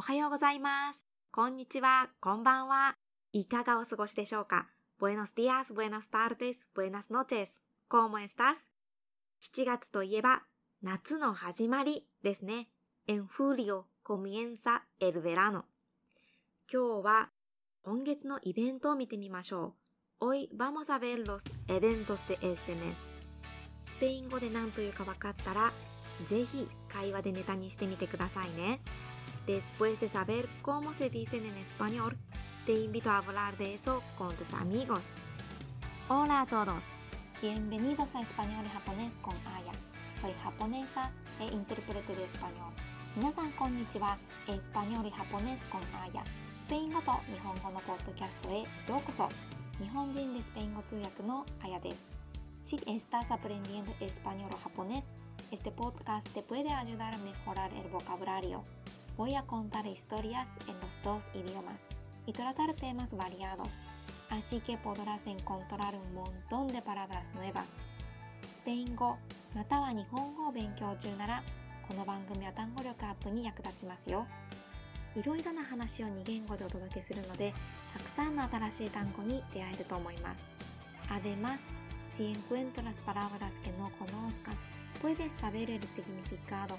おはようございます。こんにちは、こんばんは。いかがお過ごしでしょうか ?Buenos días, buenas tardes, buenas noches. ¿Cómo estás? 7月といえば、夏の始まりですね。En julio comienza el verano. 今日は今月のイベントを見てみましょう。Hoy vamos a ver los eventos de este mes. スペイン語で何というか分かったら、ぜひ会話でネタにしてみてくださいね。Después de saber cómo se dicen en español, te invito a hablar de eso con tus amigos. Hola a todos. Bienvenidos a Español y Japonés con Aya. Soy japonesa e intérprete de español. 皆さんこんにちは。エスパニョルハポネスコンアーヤ。スペイン語と日本語のポッドキャストへようこそ。日本人でスペイン語通訳のあやです。Si estás aprendiendo español o japonés, este podcast te puede ayudar a mejorar el vocabulario. Voy a contar historias en los dos idiomas y tratar temas variados, así que podrás encontrar un montón de palabras nuevas. スペイン語または日本語を勉強中ならこの番組は単語力アップに役立ちますよ。いろいろな話を2言語でお届けするのでたくさんの新しい単語に出会えると思います。Además, si encuentras palabras que no conozcas, puedes saber el significado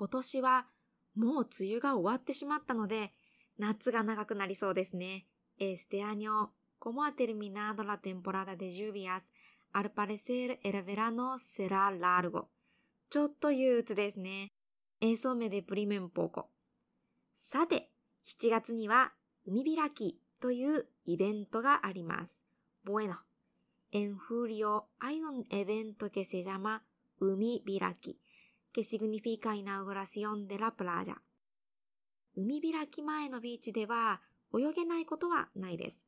今年はもう梅雨が終わってしまったので、夏が長くなりそうですね。 Este año, como ha terminado la temporada de lluvias, al parecer el verano será largo.ちょっと憂鬱ですね。 Eso me deprime un poco.さて、7月には海開きというイベントがあります。 Bueno. En julio hay un evento que se llama海開き。Que significa inauguración de la playa 海開き前のビーチでは泳げないことはないです。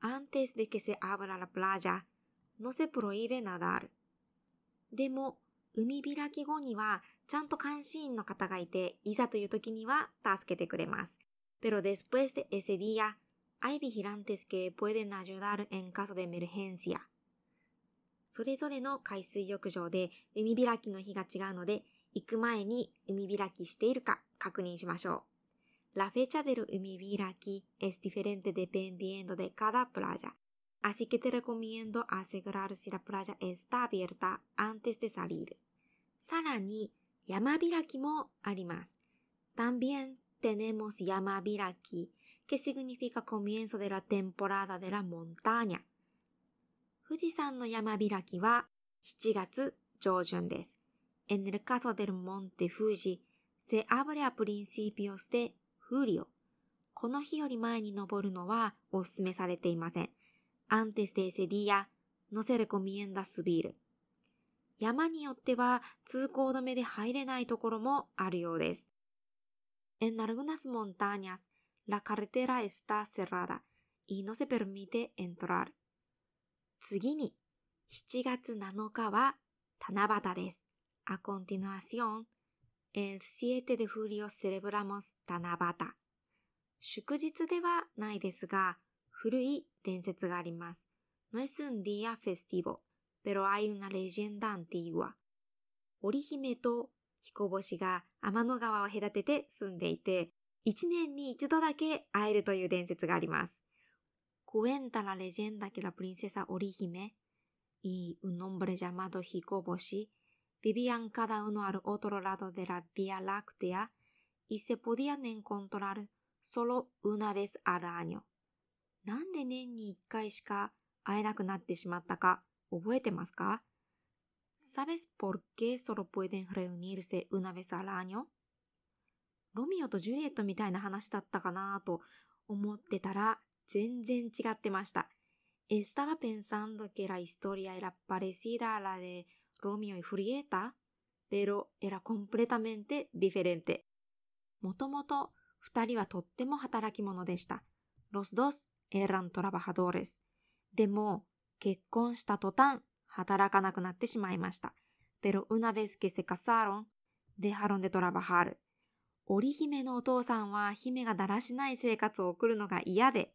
Antes de que se abra la playa, no se prohíbe nadar. でも、海開き後にはちゃんと監視員の方がいて、いざという時には助けてくれます。Pero después de ese día, hay vigilantes que pueden ayudar en caso de emergencia. それぞれの海水浴場で海開きの日が違うので、行く前に海開きしているか確認しましょう。La fecha del 海開き es diferente dependiendo de cada playa. Así que te recomiendo asegurar si la playa está abierta antes de salir. さらに、山開きもあります。También tenemos 山開き que significa comienzo de la temporada de la montaña. 富士山の山開きは7月上旬です。En el caso del monte Fuji, se abre a principios de julio. この日より前に登るのはお勧めされていません。Antes de ese día, no se recomienda subir. 山によっては通行止めで入れないところもあるようです。En algunas montañas, la carretera está cerrada y no se permite entrar. 次に、7月7日は七夕です。A continuación, el 7 de julio celebramos 七夕。祝日ではないですが、古い伝説があります。No es un día festivo, pero hay una leyenda antigua. 織姫と彦星が天の川を隔てて住んでいて、一年に一度だけ会えるという伝説があります。Cuenta la leyenda que la princesa Orihime y un hombre llamado Hikoboshi vivían cada uno al otro lado de la Vía Láctea y se podían encontrar solo una vez al año. なんで年に一回しか会えなくなってしまったか覚えてますか ¿Sabes por qué solo pueden reunirse una vez al año? ロミオとジュリエットみたいな話だったかなと思ってたら全然違ってました。estaba pensando que la historia era parecida a la de Romeo y Julieta, pero era completamente diferente. もともと二人はとっても働き者でした。Los dos eran trabajadores. でも、結婚した途端、働かなくなってしまいました。Pero una vez que se casaron, dejaron de trabajar. 織姫のお父さんは姫がだらしない生活を送るのが嫌で、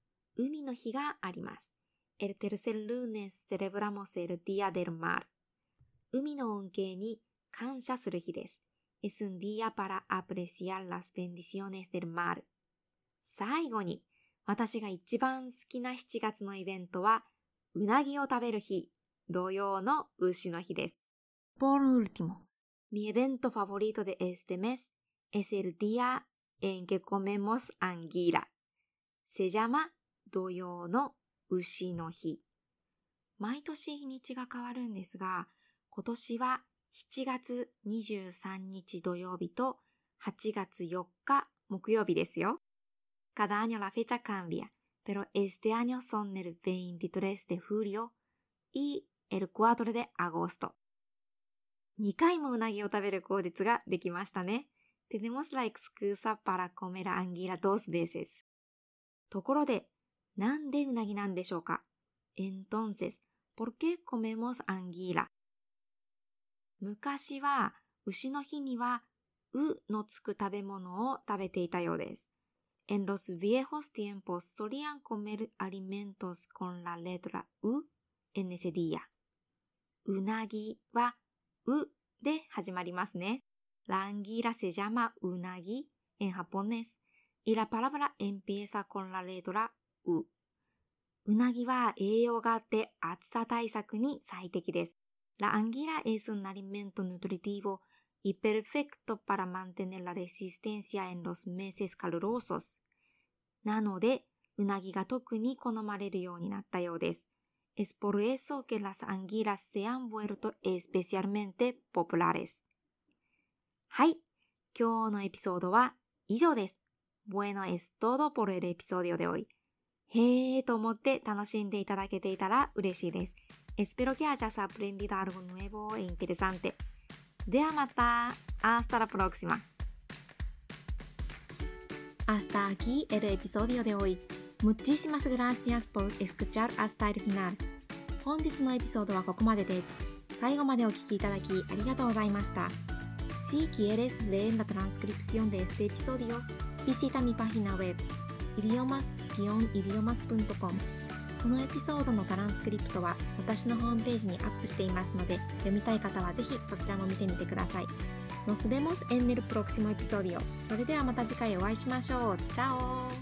海の日があります。El tercer lunes celebramos el Día del Mar. 海の恩恵に感謝する日です。Es un día para apreciar las bendiciones del mar. 最後に、私が一番好きな7月のイベントは、うなぎを食べる日、土曜の牛の日です。Por último, Mi evento favorito de este mes es el día en que comemos anguila. Se llama 土曜の牛の日。毎年日にちが変わるんですが、今年は7月23日土曜日と8月4日木曜日ですよ。Cada año la fecha cambia, pero este año son el 23 de julio y el 4 de agosto. 2回もうなぎを食べる口実ができましたね。Tenemos la excusa para comer anguila dos veces. ところで、なんでうなぎなんでしょうか Entonces, ¿por qué comemos anguila? 昔は牛の日にはうのつく食べ物を食べていたようです。En los viejos tiempos solían comer alimentos con la letra U en ese día. うなぎはうで始まりますね。La anguila se llama unagi en japonés y la palabra empieza con la letra u. うなぎは栄養があって暑さ対策に最適です。La anguila es un alimento nutritivo y perfecto para mantener la resistencia en los meses calurosos. なので、うなぎが特に好まれるようになったようです。Es por eso que las anguilas se han vuelto especialmente populares. はい。今日のエピソードは以上です。Bueno es todo por el episodio de hoy. へーと思って楽しんでいただけていたら嬉しいです。Espero que hayas aprendido algo nuevo e interesante. ではまた。Hasta la próxima. Hasta aquí el episodio de hoy. Muchísimas gracias por escuchar hasta el final. 本日のエピソードはここまでです。最後までお聴きいただきありがとうございました。Si quieres leer la transcripción de este episodio, visita mi página web idiomas idiomas-idiomas.com このエピソードのトランスクリプトは私のホームページにアップしていますので読みたい方はぜひそちらも見てみてください。Nos vemos en el próximo episodio. それではまた次回お会いしましょう。チャオ